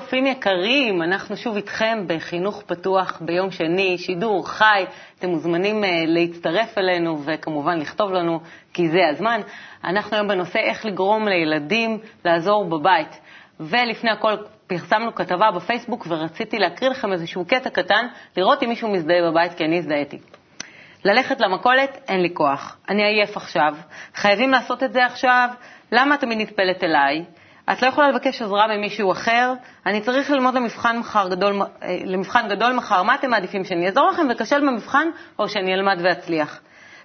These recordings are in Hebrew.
צופים יקרים, אנחנו שוב איתכם בחינוך פתוח ביום שני, שידור חי. אתם מוזמנים uh, להצטרף אלינו וכמובן לכתוב לנו, כי זה הזמן. אנחנו היום בנושא איך לגרום לילדים לעזור בבית. ולפני הכל פרסמנו כתבה בפייסבוק ורציתי להקריא לכם איזשהו קטע קטן, לראות אם מישהו מזדהה בבית, כי אני הזדהיתי. ללכת למכולת, אין לי כוח. אני עייף עכשיו. חייבים לעשות את זה עכשיו. למה תמיד נטפלת אליי? את לא יכולה לבקש עזרה ממישהו אחר, אני צריך ללמוד למבחן, מחר גדול, אה, למבחן גדול מחר, מה אתם מעדיפים, שאני אעזור לכם ואכשל במבחן, או שאני אלמד ואצליח?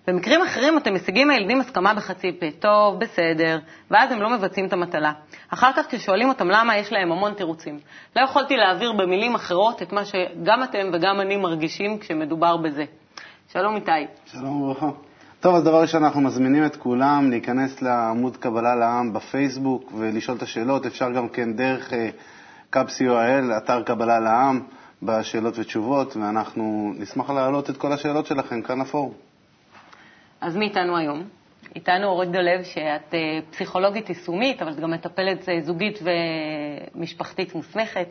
במקרים אחרים אתם משיגים מהילדים הסכמה בחצי פה, טוב, בסדר, ואז הם לא מבצעים את המטלה. אחר כך כששואלים אותם למה, יש להם המון תירוצים. לא יכולתי להעביר במילים אחרות את מה שגם אתם וגם אני מרגישים כשמדובר בזה. שלום איתי. שלום וברכה. טוב, אז דבר ראשון, אנחנו מזמינים את כולם להיכנס לעמוד קבלה לעם בפייסבוק ולשאול את השאלות. אפשר גם כן דרך קאפ co.il, אתר קבלה לעם, בשאלות ותשובות, ואנחנו נשמח להעלות את כל השאלות שלכם כאן לפורום. אז מי איתנו היום? איתנו אורית דולב, שאת פסיכולוגית יישומית, אבל את גם מטפלת זוגית ומשפחתית מוסמכת.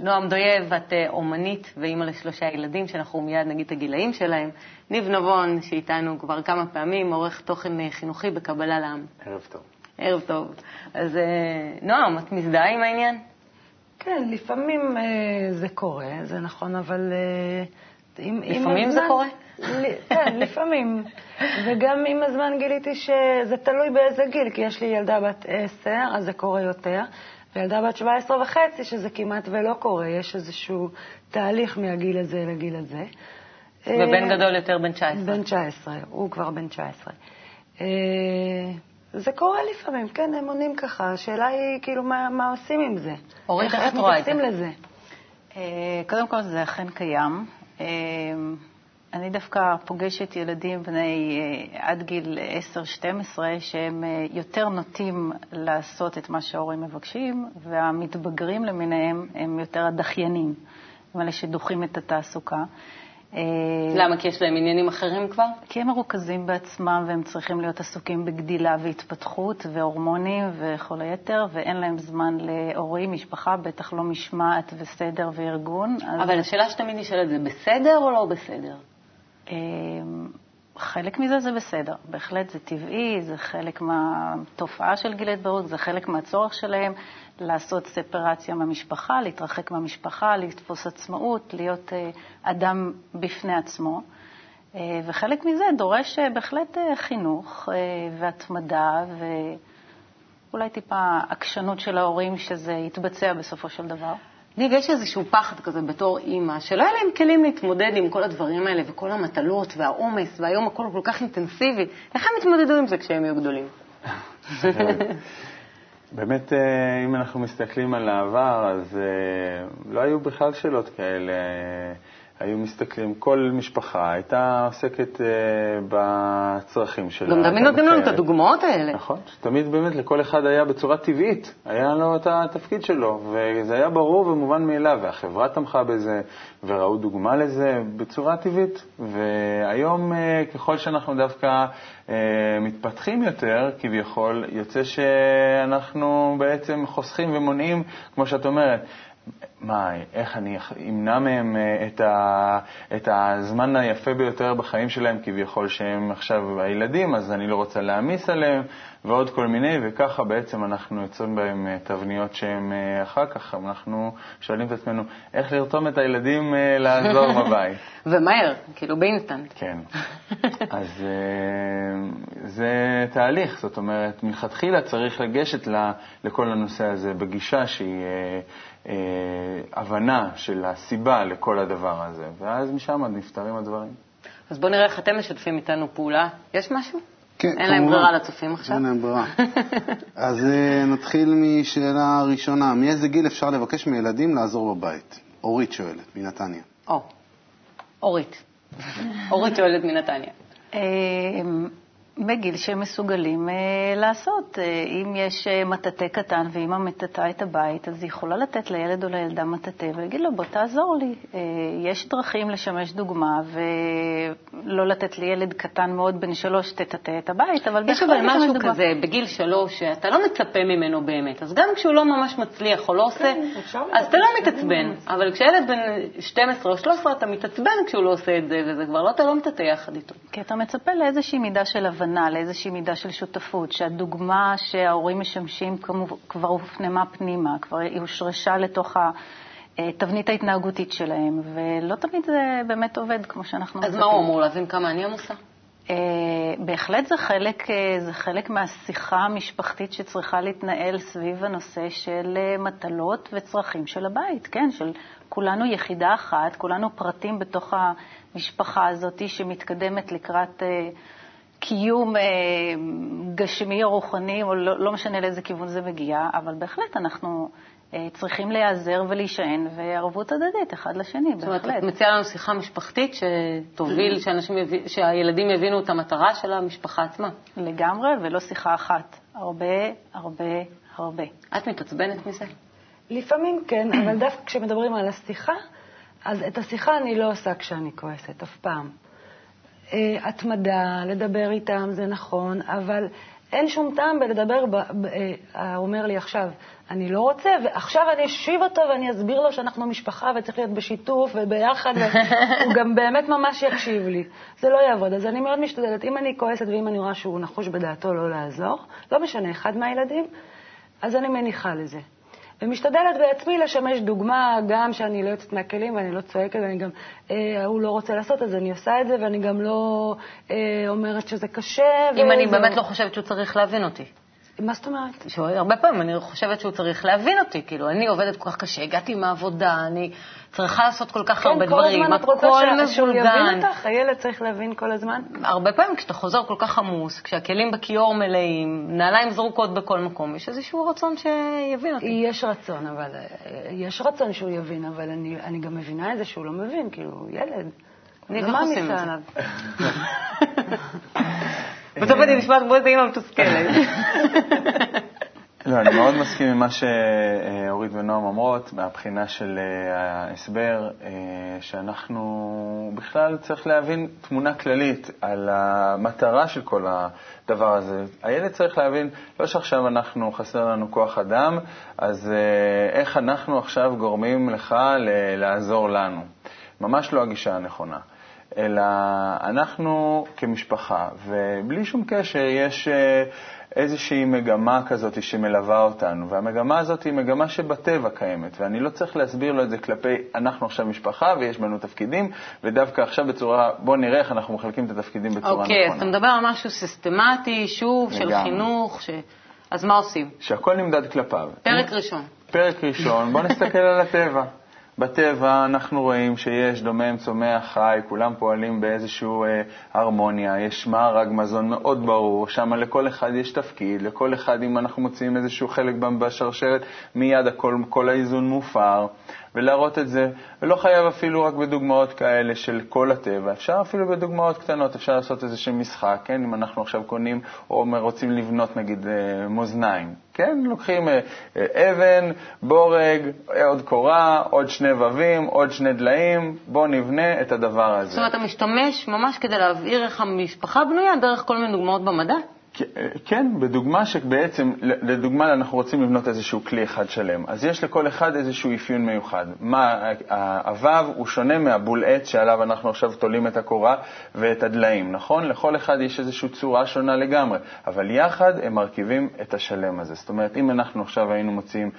נועם דויב, את אה, אומנית ואימא לשלושה ילדים, שאנחנו מיד נגיד את הגילאים שלהם. ניב נבון, שאיתנו כבר כמה פעמים, עורך תוכן אה, חינוכי בקבלה לעם. ערב טוב. ערב טוב. אז אה, נועם, את מזדהה עם העניין? כן, לפעמים זה קורה, זה נכון, אבל... עם, לפעמים עם הזמן, זה קורה? כן, לפעמים. וגם עם הזמן גיליתי שזה תלוי באיזה גיל, כי יש לי ילדה בת עשר, אז זה קורה יותר. וילדה בת 17 וחצי, שזה כמעט ולא קורה, יש איזשהו תהליך מהגיל הזה לגיל הזה. ובן גדול יותר, בן 19. בן 19, הוא כבר בן 19. אה, זה קורה לפעמים, כן, הם עונים ככה. השאלה היא, כאילו, מה, מה עושים עם זה? אורית, איך את רואה את זה? איך מתייחסים לזה? אה, קודם כל, זה אכן קיים. אני דווקא פוגשת ילדים בני אה, עד גיל 10-12 שהם אה, יותר נוטים לעשות את מה שההורים מבקשים, והמתבגרים למיניהם הם יותר הדחיינים, הם אלה שדוחים את התעסוקה. אה, למה? כי יש להם עניינים אחרים כבר? כי הם מרוכזים בעצמם והם צריכים להיות עסוקים בגדילה והתפתחות והורמונים וכל היתר, ואין להם זמן להורים, משפחה, בטח לא משמעת וסדר וארגון. אבל השאלה שתמיד נשאלת זה בסדר או לא בסדר? אמ, חלק מזה זה בסדר, בהחלט זה טבעי, זה חלק מהתופעה של גיל ההתבגרות, זה חלק מהצורך שלהם לעשות ספרציה מהמשפחה, להתרחק מהמשפחה, לתפוס עצמאות, להיות אה, אדם בפני עצמו. אה, וחלק מזה דורש אה, בהחלט חינוך והתמדה ואולי טיפה עקשנות של ההורים שזה יתבצע בסופו של דבר. ניב, יש איזשהו פחד כזה בתור אימא, שלא היה להם כלים להתמודד עם כל הדברים האלה וכל המטלות והעומס, והיום הכל כל כך אינטנסיבי. איך הם יתמודדו עם זה כשהם יהיו גדולים? באמת, אה, אם אנחנו מסתכלים על העבר, אז אה, לא היו בכלל שאלות כאלה. היו מסתכלים, כל משפחה הייתה עוסקת uh, בצרכים שלה. גם תמיד נותנים לנו את הדוגמאות האלה. נכון, תמיד באמת לכל אחד היה בצורה טבעית, היה לו את התפקיד שלו, וזה היה ברור ומובן מאליו, והחברה תמכה בזה, וראו דוגמה לזה בצורה טבעית. והיום, uh, ככל שאנחנו דווקא uh, מתפתחים יותר, כביכול, יוצא שאנחנו בעצם חוסכים ומונעים, כמו שאת אומרת, מה, איך אני אמנע מהם אה, את, ה, את הזמן היפה ביותר בחיים שלהם, כביכול שהם עכשיו הילדים, אז אני לא רוצה להעמיס עליהם, ועוד כל מיני, וככה בעצם אנחנו יוצרים בהם אה, תבניות שהם אה, אחר כך, אנחנו שואלים את עצמנו, איך לרתום את הילדים לעזור בבית. ומהר, כאילו באינסטנט. כן. אז זה תהליך, זאת אומרת, מלכתחילה צריך לגשת לכל הנושא הזה בגישה שהיא... אה, הבנה של הסיבה לכל הדבר הזה, ואז משם נפתרים הדברים. אז בואו נראה איך אתם משתפים איתנו פעולה. יש משהו? כן, אין להם ברירה לצופים עכשיו? אין להם ברירה. אז אה, נתחיל משאלה ראשונה. מאיזה גיל אפשר לבקש מילדים לעזור בבית? אורית שואלת, מנתניה. או, אורית. אורית שואלת מנתניה. בגיל שהם מסוגלים אה, לעשות. אה, אם יש אה, מטאטא קטן ואימא מטאטאה את הבית, אז היא יכולה לתת לילד או לילדה מטאטא ולהגיד לו, בוא תעזור לי. אה, יש דרכים לשמש דוגמה ולא לתת לילד קטן מאוד בן שלוש תטאטא את הבית, אבל יש אבל משהו כזה בגיל שלוש, שאתה לא מצפה ממנו באמת. אז גם כשהוא לא ממש מצליח או לא עושה, כן, אז אתה לא מתעצבן. אבל כשילד בן 12 או 13, אתה מתעצבן כשהוא לא עושה את זה, וזה כבר לא, אתה לא מטאטא יחד איתו. כי אתה מצפה לאיזושהי מידה של הבנה, לאיזושהי מידה של שותפות, שהדוגמה שההורים משמשים כבר הופנמה פנימה, כבר היא הושרשה לתוך התבנית ההתנהגותית שלהם, ולא תמיד זה באמת עובד כמו שאנחנו מצפים. אז מה הוא אמור להבין כמה אני עמוסה? Uh, בהחלט זה חלק, uh, זה חלק מהשיחה המשפחתית שצריכה להתנהל סביב הנושא של uh, מטלות וצרכים של הבית, כן, של כולנו יחידה אחת, כולנו פרטים בתוך המשפחה הזאת שמתקדמת לקראת uh, קיום uh, גשמי או רוחני, או לא, לא משנה לאיזה כיוון זה מגיע, אבל בהחלט אנחנו אה, צריכים להיעזר ולהישען, וערבות הדדית אחד לשני, בהחלט. זאת אומרת, את מציעה לנו שיחה משפחתית שתוביל, שאנשים, שהילדים יבינו את המטרה של המשפחה עצמה. לגמרי, ולא שיחה אחת. הרבה, הרבה, הרבה. את מתעצבנת מזה? לפעמים כן, אבל דווקא כשמדברים על השיחה, אז את השיחה אני לא עושה כשאני כועסת, אף פעם. אה, התמדה, לדבר איתם, זה נכון, אבל אין שום טעם בלדבר, ב, ב, אה, אומר לי עכשיו, אני לא רוצה, ועכשיו אני אשיב אותו ואני אסביר לו שאנחנו משפחה וצריך להיות בשיתוף וביחד, והוא גם באמת ממש יקשיב לי. זה לא יעבוד. אז אני מאוד משתדלת, אם אני כועסת ואם אני רואה שהוא נחוש בדעתו לא לעזור, לא משנה, אחד מהילדים, אז אני מניחה לזה. ומשתדלת בעצמי לשמש דוגמה, גם שאני לא יוצאת מהכלים ואני לא צועקת ואני גם, אה, הוא לא רוצה לעשות, אז אני עושה את זה ואני גם לא אה, אומרת שזה קשה. אם אני באמת לא חושבת שהוא צריך להבין אותי. מה זאת אומרת? הרבה פעמים אני חושבת שהוא צריך להבין אותי, כאילו, אני עובדת כל כך קשה, הגעתי מהעבודה, אני צריכה לעשות כל כך כן, הרבה דברים, הכל מבולגן. כן, כל הזמן את רוצה שהוא יבין אותך? הילד צריך להבין כל הזמן? הרבה פעמים כשאתה חוזר כל כך עמוס, כשהכלים בכיור מלאים, נעליים זרוקות בכל מקום, יש איזשהו רצון שיבין אותי. יש רצון, אבל, יש רצון שהוא יבין, אבל אני, אני גם מבינה את זה שהוא לא מבין, כאילו, ילד. אני לא מעמיסה עליו. בסוף אני נשמעת כמו איזה אימא מתוסכלת. לא, אני מאוד מסכים עם מה שאורית ונועם אומרות, מהבחינה של אה, ההסבר, אה, שאנחנו בכלל צריך להבין תמונה כללית על המטרה של כל הדבר הזה. הילד צריך להבין, לא שעכשיו אנחנו, חסר לנו כוח אדם, אז אה, איך אנחנו עכשיו גורמים לך לעזור לנו. ממש לא הגישה הנכונה. אלא אנחנו כמשפחה, ובלי שום קשר יש אה, איזושהי מגמה כזאת שמלווה אותנו, והמגמה הזאת היא מגמה שבטבע קיימת, ואני לא צריך להסביר לו את זה כלפי אנחנו עכשיו משפחה ויש בנו תפקידים, ודווקא עכשיו בצורה, בוא נראה איך אנחנו מחלקים את התפקידים בצורה okay, נכונה. אוקיי, אז אתה מדבר על משהו סיסטמטי, שוב, לגמרי. של חינוך, ש... אז מה עושים? שהכל נמדד כלפיו. פרק ראשון. פרק ראשון, בוא נסתכל על הטבע. בטבע אנחנו רואים שיש דומם, צומח, חי, כולם פועלים באיזושהי אה, הרמוניה, יש מארג מזון מאוד ברור, שם לכל אחד יש תפקיד, לכל אחד, אם אנחנו מוצאים איזשהו חלק בשרשרת, מיד הכל, כל האיזון מופר. ולהראות את זה, ולא חייב אפילו רק בדוגמאות כאלה של כל הטבע, אפשר אפילו בדוגמאות קטנות, אפשר לעשות איזשהו משחק, כן? אם אנחנו עכשיו קונים או רוצים לבנות נגיד אה, מאזניים, כן? לוקחים אה, אה, אבן, בורג, עוד קורה, עוד שני ווים, עוד שני דליים, בואו נבנה את הדבר הזה. זאת אומרת, אתה משתמש ממש כדי להבהיר איך המשפחה בנויה דרך כל מיני דוגמאות במדע? כן, בדוגמה שבעצם, לדוגמה אנחנו רוצים לבנות איזשהו כלי אחד שלם, אז יש לכל אחד איזשהו אפיון מיוחד. מה, הוו הוא שונה מהבול עץ שעליו אנחנו עכשיו תולים את הקורה ואת הדליים, נכון? לכל אחד יש איזושהי צורה שונה לגמרי, אבל יחד הם מרכיבים את השלם הזה. זאת אומרת, אם אנחנו עכשיו היינו מוציאים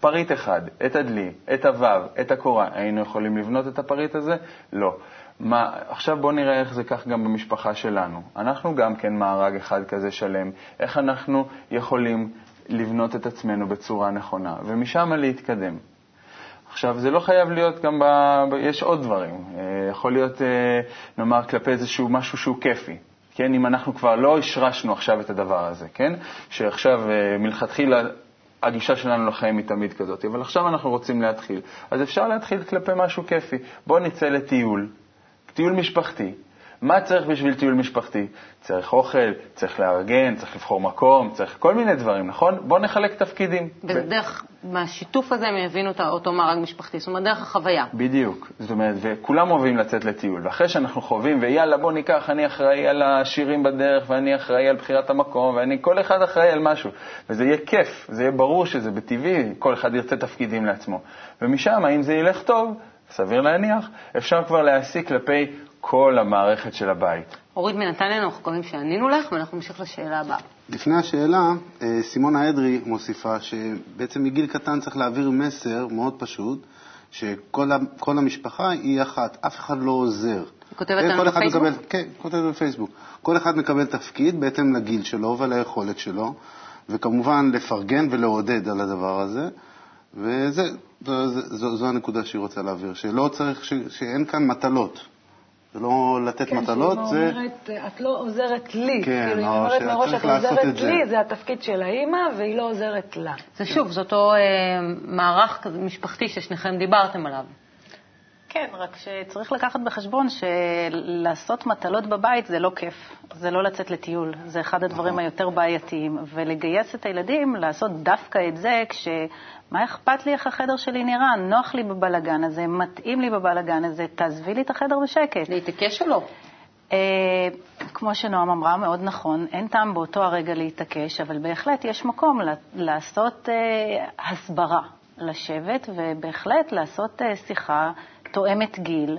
פריט אחד, את הדלי, את הוו, את הקורה, היינו יכולים לבנות את הפריט הזה? לא. מה, עכשיו בואו נראה איך זה כך גם במשפחה שלנו. אנחנו גם כן מארג אחד כזה שלם. איך אנחנו יכולים לבנות את עצמנו בצורה נכונה, ומשם להתקדם. עכשיו, זה לא חייב להיות גם ב... יש עוד דברים. אה, יכול להיות, אה, נאמר, כלפי איזשהו משהו שהוא כיפי. כן, אם אנחנו כבר לא השרשנו עכשיו את הדבר הזה, כן? שעכשיו אה, מלכתחילה הגישה שלנו לחיים היא תמיד כזאת, אבל עכשיו אנחנו רוצים להתחיל. אז אפשר להתחיל כלפי משהו כיפי. בואו נצא לטיול, טיול משפחתי, מה צריך בשביל טיול משפחתי? צריך אוכל, צריך לארגן, צריך לבחור מקום, צריך כל מיני דברים, נכון? בואו נחלק תפקידים. ודרך, מהשיתוף הזה הם יבינו אותו מארג משפחתי, זאת אומרת, דרך החוויה. בדיוק, זאת אומרת, וכולם אוהבים לצאת לטיול, ואחרי שאנחנו חווים, ויאללה, בוא ניקח, אני אחראי על השירים בדרך, ואני אחראי על בחירת המקום, ואני, כל אחד אחראי על משהו, וזה יהיה כיף, זה יהיה ברור שזה בטבעי, כל אחד ירצה תפקידים לעצמו. ומשם, אם זה ילך טוב, סביר להניח, אפשר כבר להעסיק כלפי כל המערכת של הבית. אורית מנתניה, אנחנו מקווים שענינו לך, ואנחנו נמשיך לשאלה הבאה. לפני השאלה, אה, סימונה אדרי מוסיפה שבעצם מגיל קטן צריך להעביר מסר מאוד פשוט, שכל המשפחה היא אחת, אף אחד לא עוזר. היא כותבת לנו בפייסבוק? מקבל, כן, כותבת בפייסבוק. כל אחד מקבל תפקיד בהתאם לגיל שלו וליכולת שלו, וכמובן לפרגן ולעודד על הדבר הזה. וזו זו, זו הנקודה שהיא רוצה להעביר, שלא צריך, ש, שאין כאן מטלות. זה לא לתת כן, מטלות, זה... כן, שאמא אומרת, את לא עוזרת לי. כן, כאילו, היא או אומרת מראש, את עוזרת זה. לי, זה התפקיד של האימא, והיא לא עוזרת לה. זה שוב, זה אותו אה, מערך כזה משפחתי ששניכם דיברתם עליו. כן, רק שצריך לקחת בחשבון שלעשות מטלות בבית זה לא כיף, זה לא לצאת לטיול, זה אחד הדברים נכון. היותר בעייתיים. ולגייס את הילדים לעשות דווקא את זה כש... מה אכפת לי איך החדר שלי נראה? נוח לי בבלגן הזה, מתאים לי בבלגן הזה, תעזבי לי את החדר בשקט. להתעקש או לא? אה, כמו שנועם אמרה, מאוד נכון, אין טעם באותו הרגע להתעקש, אבל בהחלט יש מקום לעשות אה, הסברה, לשבת ובהחלט לעשות אה, שיחה תואמת גיל,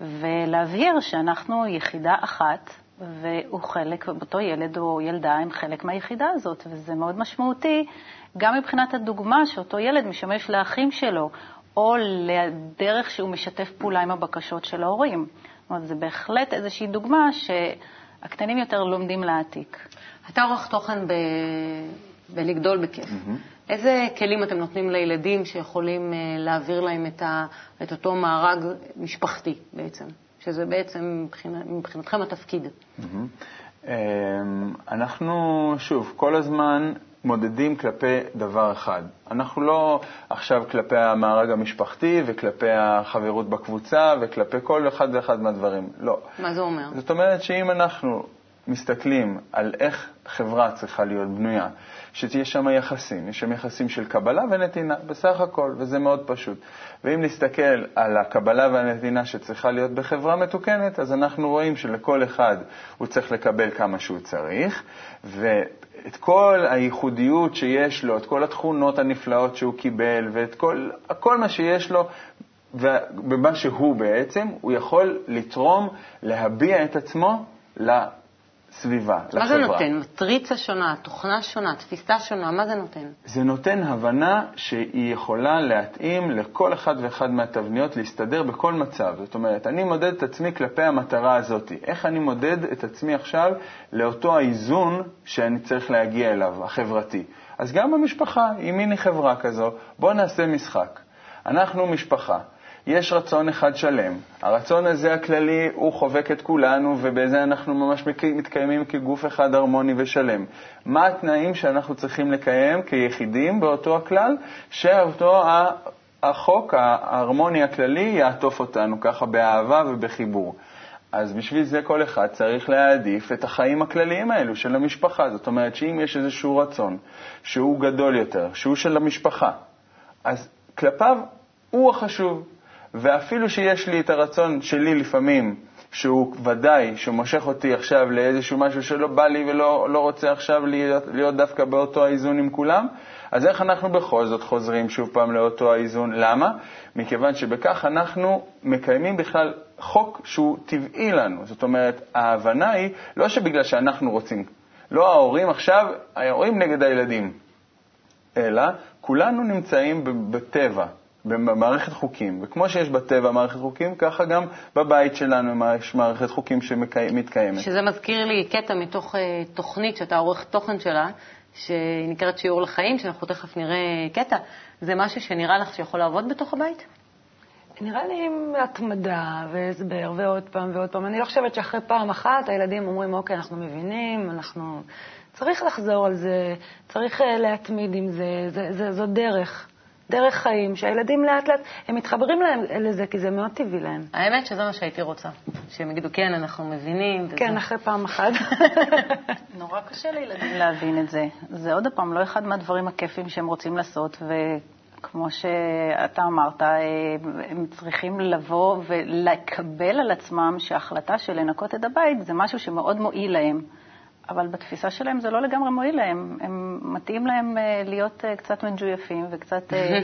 ולהבהיר שאנחנו יחידה אחת, והוא חלק, אותו ילד או ילדה הם חלק מהיחידה הזאת, וזה מאוד משמעותי גם מבחינת הדוגמה שאותו ילד משמש לאחים שלו, או לדרך שהוא משתף פעולה עם הבקשות של ההורים. זאת אומרת, זה בהחלט איזושהי דוגמה שהקטנים יותר לומדים להעתיק. אתה עורך תוכן ב... בלגדול בכיף. Mm-hmm. איזה כלים אתם נותנים לילדים שיכולים uh, להעביר להם את, ה... את אותו מארג משפחתי בעצם? שזה בעצם מבחינת, מבחינתכם התפקיד. Mm-hmm. אנחנו, שוב, כל הזמן מודדים כלפי דבר אחד. אנחנו לא עכשיו כלפי המארג המשפחתי וכלפי החברות בקבוצה וכלפי כל אחד ואחד מהדברים. לא. מה זה אומר? זאת אומרת שאם אנחנו מסתכלים על איך חברה צריכה להיות בנויה, שתהיה שם יחסים, יש שם יחסים של קבלה ונתינה, בסך הכל, וזה מאוד פשוט. ואם נסתכל על הקבלה והנתינה שצריכה להיות בחברה מתוקנת, אז אנחנו רואים שלכל אחד הוא צריך לקבל כמה שהוא צריך, ואת כל הייחודיות שיש לו, את כל התכונות הנפלאות שהוא קיבל, ואת כל, כל מה שיש לו, ובמה שהוא בעצם, הוא יכול לתרום, להביע את עצמו סביבה, לחברה. מה זה נותן? מטריצה שונה, תוכנה שונה, תפיסה שונה, מה זה נותן? זה נותן הבנה שהיא יכולה להתאים לכל אחד ואחד מהתבניות, להסתדר בכל מצב. זאת אומרת, אני מודד את עצמי כלפי המטרה הזאת. איך אני מודד את עצמי עכשיו לאותו האיזון שאני צריך להגיע אליו, החברתי? אז גם במשפחה, אם הנה חברה כזו, בואו נעשה משחק. אנחנו משפחה. יש רצון אחד שלם. הרצון הזה הכללי הוא חובק את כולנו, ובזה אנחנו ממש מתקיימים כגוף אחד הרמוני ושלם. מה התנאים שאנחנו צריכים לקיים כיחידים באותו הכלל? שאותו החוק ההרמוני הכללי יעטוף אותנו ככה באהבה ובחיבור. אז בשביל זה כל אחד צריך להעדיף את החיים הכלליים האלו של המשפחה. זאת אומרת שאם יש איזשהו רצון שהוא גדול יותר, שהוא של המשפחה, אז כלפיו הוא החשוב. ואפילו שיש לי את הרצון שלי לפעמים, שהוא ודאי, שהוא מושך אותי עכשיו לאיזשהו משהו שלא בא לי ולא לא רוצה עכשיו להיות, להיות דווקא באותו האיזון עם כולם, אז איך אנחנו בכל זאת חוזרים שוב פעם לאותו האיזון? למה? מכיוון שבכך אנחנו מקיימים בכלל חוק שהוא טבעי לנו. זאת אומרת, ההבנה היא לא שבגלל שאנחנו רוצים, לא ההורים עכשיו, ההורים נגד הילדים, אלא כולנו נמצאים בטבע, במערכת חוקים, וכמו שיש בטבע מערכת חוקים, ככה גם בבית שלנו יש מערכת חוקים שמתקיימת. שזה מזכיר לי קטע מתוך uh, תוכנית שאתה עורך תוכן שלה, שנקראת שיעור לחיים, שאנחנו תכף נראה קטע. זה משהו שנראה לך שיכול לעבוד בתוך הבית? נראה לי עם התמדה והסבר ועוד פעם ועוד פעם. אני לא חושבת שאחרי פעם אחת הילדים אומרים, אוקיי, אנחנו מבינים, אנחנו... צריך לחזור על זה, צריך uh, להתמיד עם זה, זה, זה זו דרך. דרך חיים, שהילדים לאט לאט, הם מתחברים להם, לזה, כי זה מאוד טבעי להם. האמת שזה מה שהייתי רוצה, שהם יגידו, כן, אנחנו מבינים. וזה. כן, אחרי פעם אחת. נורא קשה לילדים להבין את זה. זה עוד פעם לא אחד מהדברים הכיפים שהם רוצים לעשות, וכמו שאתה אמרת, אה, הם צריכים לבוא ולקבל על עצמם שההחלטה של לנקות את הבית זה משהו שמאוד מועיל להם. אבל בתפיסה שלהם זה לא לגמרי מועיל להם. הם מתאים להם אה, להיות אה, קצת מג'ויפים וקצת אה,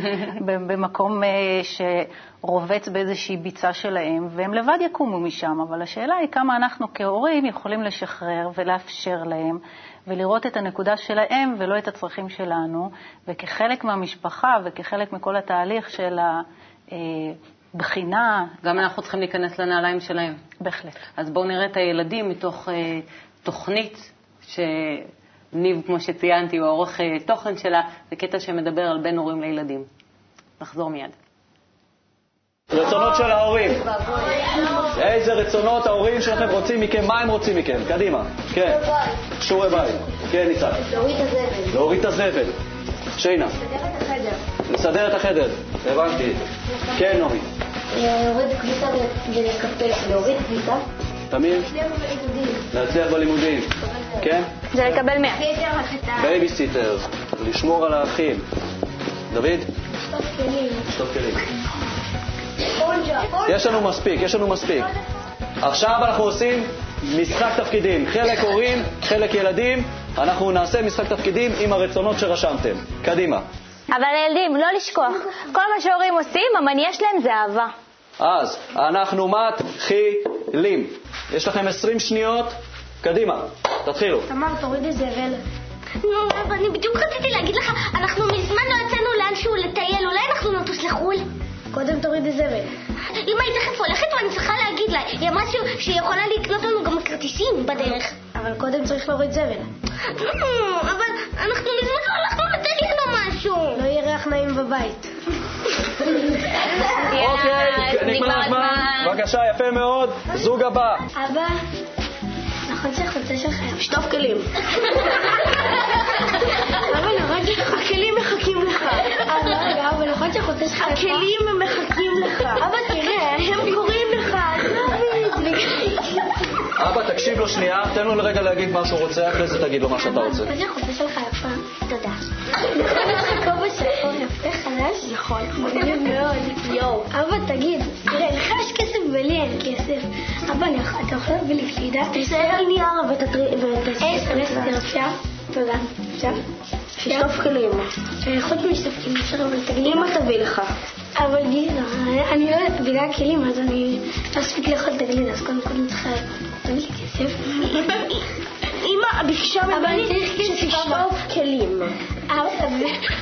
במקום שרובץ באיזושהי ביצה שלהם, והם לבד יקומו משם. אבל השאלה היא כמה אנחנו כהורים יכולים לשחרר ולאפשר להם ולראות את הנקודה שלהם ולא את הצרכים שלנו, וכחלק מהמשפחה וכחלק מכל התהליך של הבחינה. גם אנחנו צריכים להיכנס לנעליים שלהם. בהחלט. אז בואו נראה את הילדים מתוך תוכנית שניב, כמו שציינתי, הוא העורך אה, תוכן שלה, זה קטע שמדבר על בין הורים לילדים. נחזור מיד. רצונות של ההורים. איזה רצונות ההורים שלכם רוצים מכם? מה הם רוצים מכם? קדימה. כן. שיעורי בית. כן, ניצן. להוריד את הזבל. להוריד את הזבל. שיינה. לסדר את החדר. לסדר את החדר. הבנתי. כן, נעמי. להוריד כביסה ולקפל. להוריד כביסה. תמיר? להצליח בלימודים. כן? זה לקבל 100. בייביסיטר, לשמור על האחים. דוד? לשטוף כלים. לשטוף כלים. יש לנו מספיק, יש לנו מספיק. עכשיו אנחנו עושים משחק תפקידים. חלק הורים, חלק ילדים. אנחנו נעשה משחק תפקידים עם הרצונות שרשמתם. קדימה. אבל ילדים, לא לשכוח, כל מה שהורים עושים, המניע שלהם זה אהבה. אז אנחנו מתחילים. יש לכם 20 שניות, קדימה, תתחילו. תמר, תורידי זבל. נו, אבל אני בדיוק רציתי להגיד לך, אנחנו מזמן לא יצאנו לאנשהו לטייל, אולי אנחנו נטוס לחו"ל? קודם תורידי זבל. אמא היא תכף הולכת ואני צריכה להגיד לה, היא אמרה שהיא יכולה לקנות לנו גם כרטיסים בדרך. אבל קודם צריך להוריד זבל. אבל אנחנו מזמן לא הלכנו לטייל או משהו. לא יהיה ריח נעים בבית. אוקיי, נגמר הזמן. בבקשה, יפה מאוד. זוג הבא. אבא, נכון שהחולצה שלך שטוף כלים. אבל הכלים מחכים לך. רגע, אבל נכון שהחולצה שלך הכלים מחכים לך. אבא, תראה, הם קוראים לך. אבא, תקשיב לו שנייה, תן לו לרגע להגיד מה שהוא רוצה, אחרי זה תגיד לו מה שאתה רוצה. מה זה החולצה שלך יפה? תודה. חדש? נכון. מגניב מאוד. יואו. אבא, תגיד, תראה, לך יש כסף ולי אין כסף. אבא, אתה יכול להביא לי גלידה? תסתכל על נייר ותרפיה. תודה. עכשיו? שטוף כלים. חוץ משטוף כלים, אפשר אבל תגיד מה תביא לך. אבל גילה, אני לא יודעת, בגלל הכלים, אז אני לא אספיק לאכול את הגלידה, אז קודם כל אני צריכה תביא לי כסף. אמא ביקשה ממני שתשטוף כלים.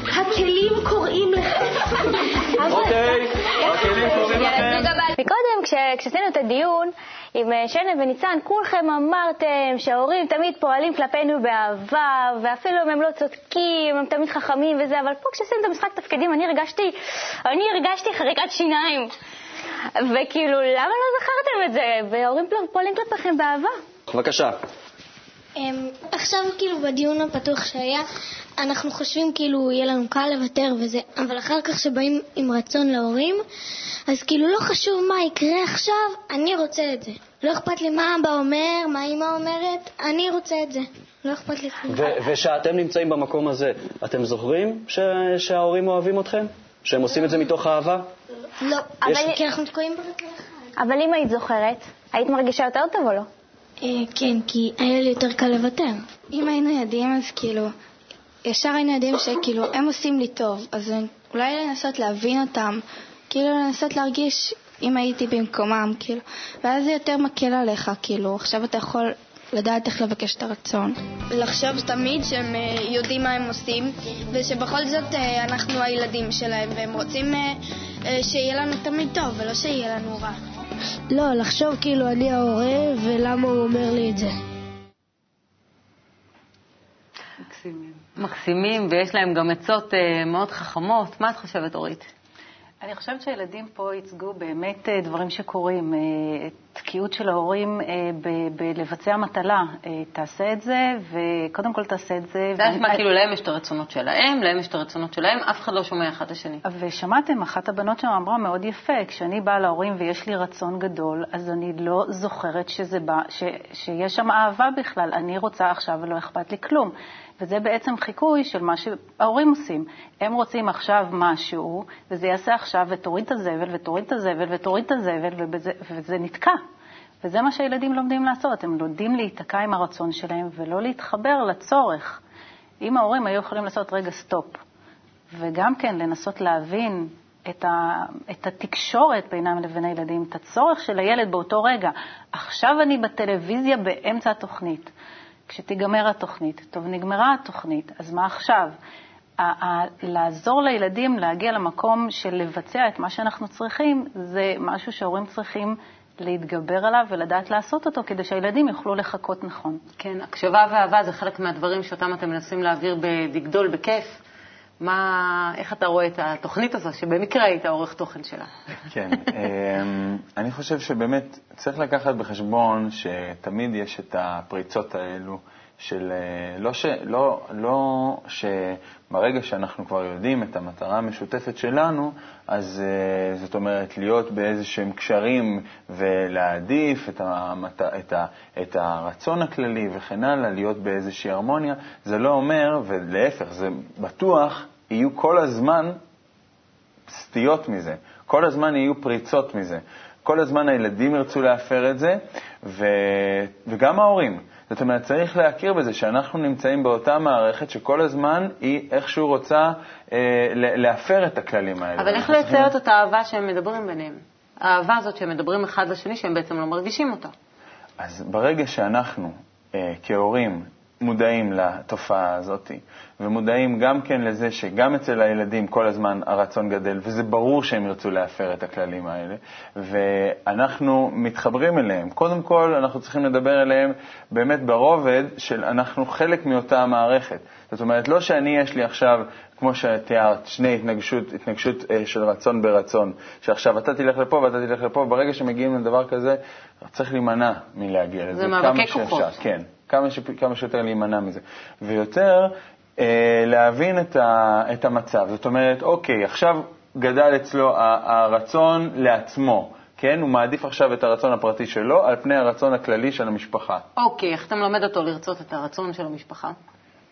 הכלים קוראים לך. אוקיי, הכלים קוראים לכם. מקודם, כשעשינו את הדיון, עם אה, שנה וניצן, כולכם אמרתם שההורים תמיד פועלים כלפינו באהבה, ואפילו אם הם לא צודקים, הם תמיד חכמים וזה, אבל פה כשעשינו את המשחק תפקידים, אני הרגשתי, אני הרגשתי חריקת שיניים. וכאילו, למה לא זכרתם את זה? וההורים פועלים כלפיכם באהבה. בבקשה. אמ, עכשיו כאילו בדיון הפתוח שהיה, אנחנו חושבים כאילו יהיה לנו קל לוותר וזה, אבל אחר כך שבאים עם רצון להורים, אז כאילו לא חשוב מה יקרה עכשיו, אני רוצה את זה. לא אכפת לי מה אבא אומר, מה אמא אומרת, אני רוצה את זה. לא אכפת לי כלום. ושאתם נמצאים במקום הזה, אתם זוכרים ש- שההורים אוהבים אתכם? שהם עושים את זה מתוך אהבה? לא, אבל כי אנחנו תקועים ברגע אחד. אבל אם היית זוכרת, היית מרגישה יותר טוב או לא? אה, כן, כי היה לי יותר קל לוותר. אם היינו יודעים, אז כאילו, ישר היינו יודעים שכאילו, הם עושים לי טוב, אז אולי לנסות להבין אותם, כאילו לנסות להרגיש אם הייתי במקומם, כאילו, ואז זה יותר מקל עליך, כאילו, עכשיו אתה יכול לדעת איך לבקש את הרצון. לחשוב תמיד שהם אה, יודעים מה הם עושים, ושבכל זאת אה, אנחנו הילדים שלהם, והם רוצים שיהיה לנו תמיד טוב, ולא שיהיה לנו רע. לא, לחשוב כאילו אני ההורה ולמה הוא אומר לי את זה. מקסימים. מקסימים, ויש להם גם עצות uh, מאוד חכמות. מה את חושבת, אורית? אני חושבת שהילדים פה ייצגו באמת דברים שקורים. התקיעות של ההורים אה, ב- בלבצע מטלה. אה, תעשה את זה, וקודם כל תעשה את זה. זה נשמע כאילו להם יש את הרצונות שלהם, להם יש את הרצונות שלהם, אף אחד לא שומע אחד את השני. ושמעתם, אחת הבנות שם אמרה מאוד יפה, כשאני באה להורים ויש לי רצון גדול, אז אני לא זוכרת שזה בא, ש, שיש שם אהבה בכלל. אני רוצה עכשיו ולא אכפת לי כלום. וזה בעצם חיקוי של מה שההורים עושים. הם רוצים עכשיו משהו, וזה יעשה עכשיו, ותוריד את הזבל, ותוריד את הזבל, ותוריד את הזבל, ובזה, וזה נתקע. וזה מה שהילדים לומדים לעשות, הם לומדים להיתקע עם הרצון שלהם ולא להתחבר לצורך. אם ההורים היו יכולים לעשות רגע סטופ, וגם כן לנסות להבין את, ה, את התקשורת בינם לבין הילדים, את הצורך של הילד באותו רגע. עכשיו אני בטלוויזיה באמצע התוכנית. כשתיגמר התוכנית, טוב, נגמרה התוכנית, אז מה עכשיו? לעזור לילדים להגיע למקום של לבצע את מה שאנחנו צריכים, זה משהו שההורים צריכים להתגבר עליו ולדעת לעשות אותו כדי שהילדים יוכלו לחכות נכון. כן, הקשבה ואהבה זה חלק מהדברים שאותם אתם מנסים להעביר בלגדול בכיף. מה, איך אתה רואה את התוכנית הזו, שבמקרה היית עורך תוכן שלה? כן, אמ, אני חושב שבאמת צריך לקחת בחשבון שתמיד יש את הפריצות האלו. של אה, לא, ש, לא, לא שברגע שאנחנו כבר יודעים את המטרה המשותפת שלנו, אז אה, זאת אומרת להיות באיזה שהם קשרים ולהעדיף את, המת, את, ה, את הרצון הכללי וכן הלאה, להיות באיזושהי הרמוניה, זה לא אומר, ולהפך, זה בטוח, יהיו כל הזמן סטיות מזה, כל הזמן יהיו פריצות מזה. כל הזמן הילדים ירצו להפר את זה, ו... וגם ההורים. זאת אומרת, צריך להכיר בזה שאנחנו נמצאים באותה מערכת שכל הזמן היא איכשהו רוצה אה, להפר את הכללים האלה. אבל איך לייצר את אותה אהבה שהם מדברים ביניהם? האהבה הזאת שהם מדברים אחד לשני, שהם בעצם לא מרגישים אותה. אז ברגע שאנחנו, אה, כהורים, מודעים לתופעה הזאת, ומודעים גם כן לזה שגם אצל הילדים כל הזמן הרצון גדל, וזה ברור שהם ירצו להפר את הכללים האלה, ואנחנו מתחברים אליהם. קודם כל, אנחנו צריכים לדבר אליהם באמת ברובד של אנחנו חלק מאותה המערכת. זאת אומרת, לא שאני, יש לי עכשיו, כמו שתיארת, שני התנגשות, התנגשות אה, של רצון ברצון, שעכשיו אתה תלך לפה ואתה תלך לפה, ברגע שמגיעים לדבר כזה, צריך להימנע מלהגיע לזה. זה מאבקי כוחות. כן. כמה, ש, כמה שיותר להימנע מזה. ויותר אה, להבין את, ה, את המצב. זאת אומרת, אוקיי, עכשיו גדל אצלו הרצון לעצמו. כן, הוא מעדיף עכשיו את הרצון הפרטי שלו על פני הרצון הכללי של המשפחה. אוקיי, איך אתה מלמד אותו לרצות את הרצון של המשפחה?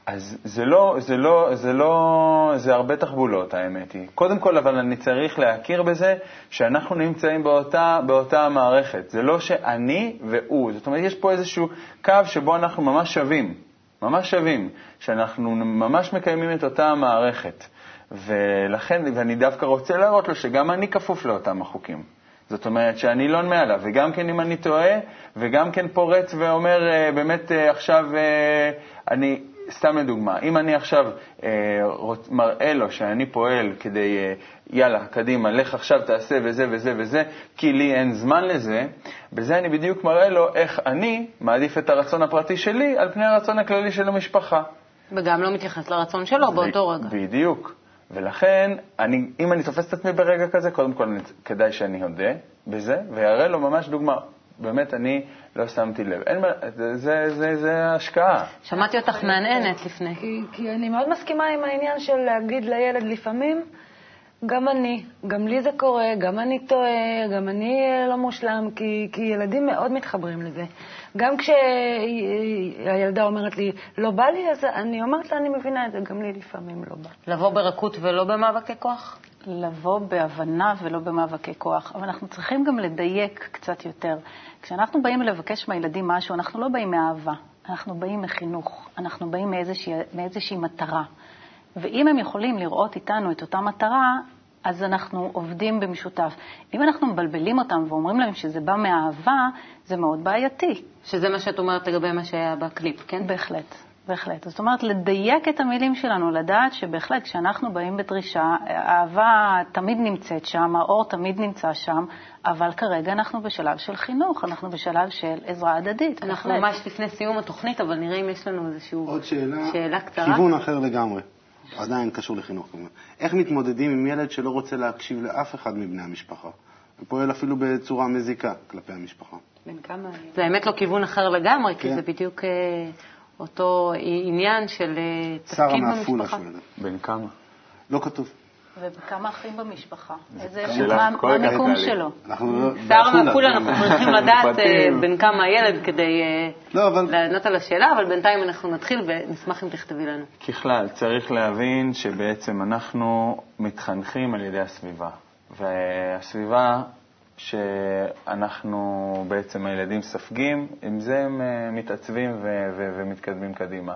אז זה לא, זה לא, זה לא, זה הרבה תחבולות, האמת היא. קודם כל, אבל אני צריך להכיר בזה שאנחנו נמצאים באותה, באותה מערכת. זה לא שאני והוא. זאת אומרת, יש פה איזשהו קו שבו אנחנו ממש שווים, ממש שווים, שאנחנו ממש מקיימים את אותה המערכת. ולכן, ואני דווקא רוצה להראות לו שגם אני כפוף לאותם החוקים. זאת אומרת שאני לא מעליו, וגם כן אם אני טועה, וגם כן פורץ ואומר, אה, באמת אה, עכשיו אה, אני סתם לדוגמה, אם אני עכשיו אה, מראה לו שאני פועל כדי, אה, יאללה, קדימה, לך עכשיו תעשה וזה וזה וזה, כי לי אין זמן לזה, בזה אני בדיוק מראה לו איך אני מעדיף את הרצון הפרטי שלי על פני הרצון הכללי של המשפחה. וגם לא מתייחס לרצון שלו באותו רגע. בדיוק. ולכן, אני, אם אני תופס את עצמי ברגע כזה, קודם כל כדאי שאני אודה בזה, ויראה לו ממש דוגמה. באמת, אני לא שמתי לב. אין מה, זה, זה, זה, זה השקעה. שמעתי אותך מהנהנת לפני. כי, כי אני מאוד מסכימה עם העניין של להגיד לילד לפעמים, גם אני, גם לי זה קורה, גם אני טועה, גם אני לא מושלם, כי, כי ילדים מאוד מתחברים לזה. גם כשהילדה אומרת לי, לא בא לי, אז אני אומרת לה, אני מבינה את זה, גם לי לפעמים לא בא. לבוא ברכות ולא במאבקי כוח? לבוא בהבנה ולא במאבקי כוח, אבל אנחנו צריכים גם לדייק קצת יותר. כשאנחנו באים לבקש מהילדים משהו, אנחנו לא באים מאהבה, אנחנו באים מחינוך, אנחנו באים מאיזושהי, מאיזושהי מטרה. ואם הם יכולים לראות איתנו את אותה מטרה, אז אנחנו עובדים במשותף. אם אנחנו מבלבלים אותם ואומרים להם שזה בא מאהבה, זה מאוד בעייתי. שזה מה שאת אומרת לגבי מה שהיה בקליפ, כן? בהחלט. בהחלט. זאת אומרת, לדייק את המילים שלנו, לדעת שבהחלט כשאנחנו באים בדרישה, האהבה תמיד נמצאת שם, האור תמיד נמצא שם, אבל כרגע אנחנו בשלב של חינוך, אנחנו בשלב של עזרה הדדית. אנחנו בהחלט. ממש לפני סיום התוכנית, אבל נראה אם יש לנו איזושהי עוד שאלה, שאלה קצרה. כיוון אחר לגמרי, עדיין קשור לחינוך. איך מתמודדים עם ילד שלא רוצה להקשיב לאף אחד מבני המשפחה? ופועל אפילו בצורה מזיקה כלפי המשפחה. בן כמה... זה האמת לא כיוון אחר לגמרי, כי כן. זה בדיוק אה, אותו עניין של אה, שרה תפקיד מעפולה במשפחה. שואלת. בן כמה? לא כתוב. וכמה אחים במשפחה? איזה, מה המיקום. שלו? לא... בעפולה. מעפולה, אנחנו צריכים לדעת אה. בן כמה הילד כדי אה, לא, לענות על השאלה, אבל בינתיים אנחנו נתחיל ונשמח אם תכתבי לנו. ככלל, צריך להבין שבעצם אנחנו מתחנכים על ידי הסביבה. והסביבה שאנחנו, בעצם הילדים ספגים, עם זה הם אה, מתעצבים ו- ו- ומתקדמים קדימה.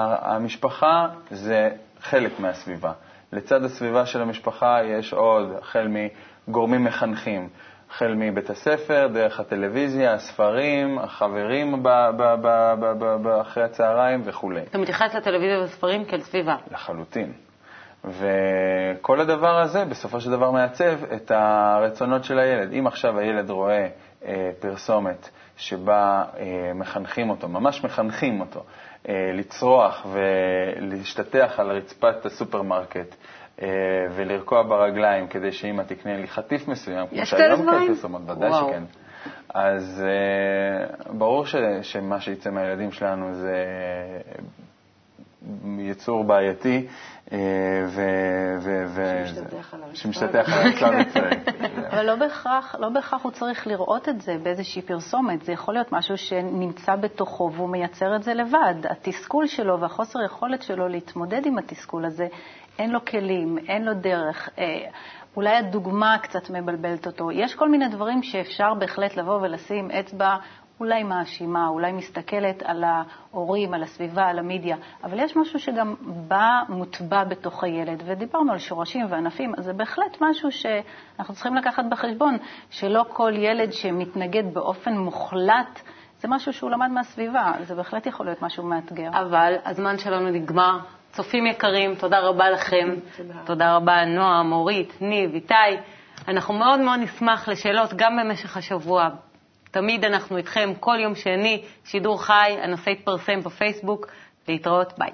המשפחה זה חלק מהסביבה. לצד הסביבה של המשפחה יש עוד, החל מגורמים מחנכים, החל מבית הספר, דרך הטלוויזיה, הספרים, החברים ב- ב- ב- ב- ב- ב- אחרי הצהריים וכולי. אתה מתייחס לטלוויזיה וספרים כאל סביבה. לחלוטין. וכל הדבר הזה בסופו של דבר מעצב את הרצונות של הילד. אם עכשיו הילד רואה אה, פרסומת שבה אה, מחנכים אותו, ממש מחנכים אותו, אה, לצרוח ולהשתטח על רצפת הסופרמרקט אה, ולרקוע ברגליים כדי שאמא תקנה לי חטיף מסוים, כמו שהיום כאלה? כן פרסומות, ודאי. שכן. אז ברור ש, שמה שיצא מהילדים שלנו זה יצור בעייתי, אה, שמשתטח על על הרצפה וצועק. אבל לא בהכרח, לא בהכרח הוא צריך לראות את זה באיזושהי פרסומת. זה יכול להיות משהו שנמצא בתוכו והוא מייצר את זה לבד. התסכול שלו והחוסר יכולת שלו להתמודד עם התסכול הזה, אין לו כלים, אין לו דרך. אה, אולי הדוגמה קצת מבלבלת אותו. יש כל מיני דברים שאפשר בהחלט לבוא ולשים אצבע אולי מאשימה, אולי מסתכלת על ההורים, על הסביבה, על המדיה, אבל יש משהו שגם בא, מוטבע בתוך הילד, ודיברנו על שורשים וענפים, אז זה בהחלט משהו שאנחנו צריכים לקחת בחשבון, שלא כל ילד שמתנגד באופן מוחלט, זה משהו שהוא למד מהסביבה, זה בהחלט יכול להיות משהו מאתגר. אבל הזמן שלנו נגמר. צופים יקרים, תודה רבה לכם. תודה. תודה רבה, נועם, אורית, ניב, איתי. אנחנו מאוד מאוד נשמח לשאלות גם במשך השבוע. תמיד אנחנו איתכם, כל יום שני, שידור חי, הנושא יתפרסם בפייסבוק. להתראות, ביי.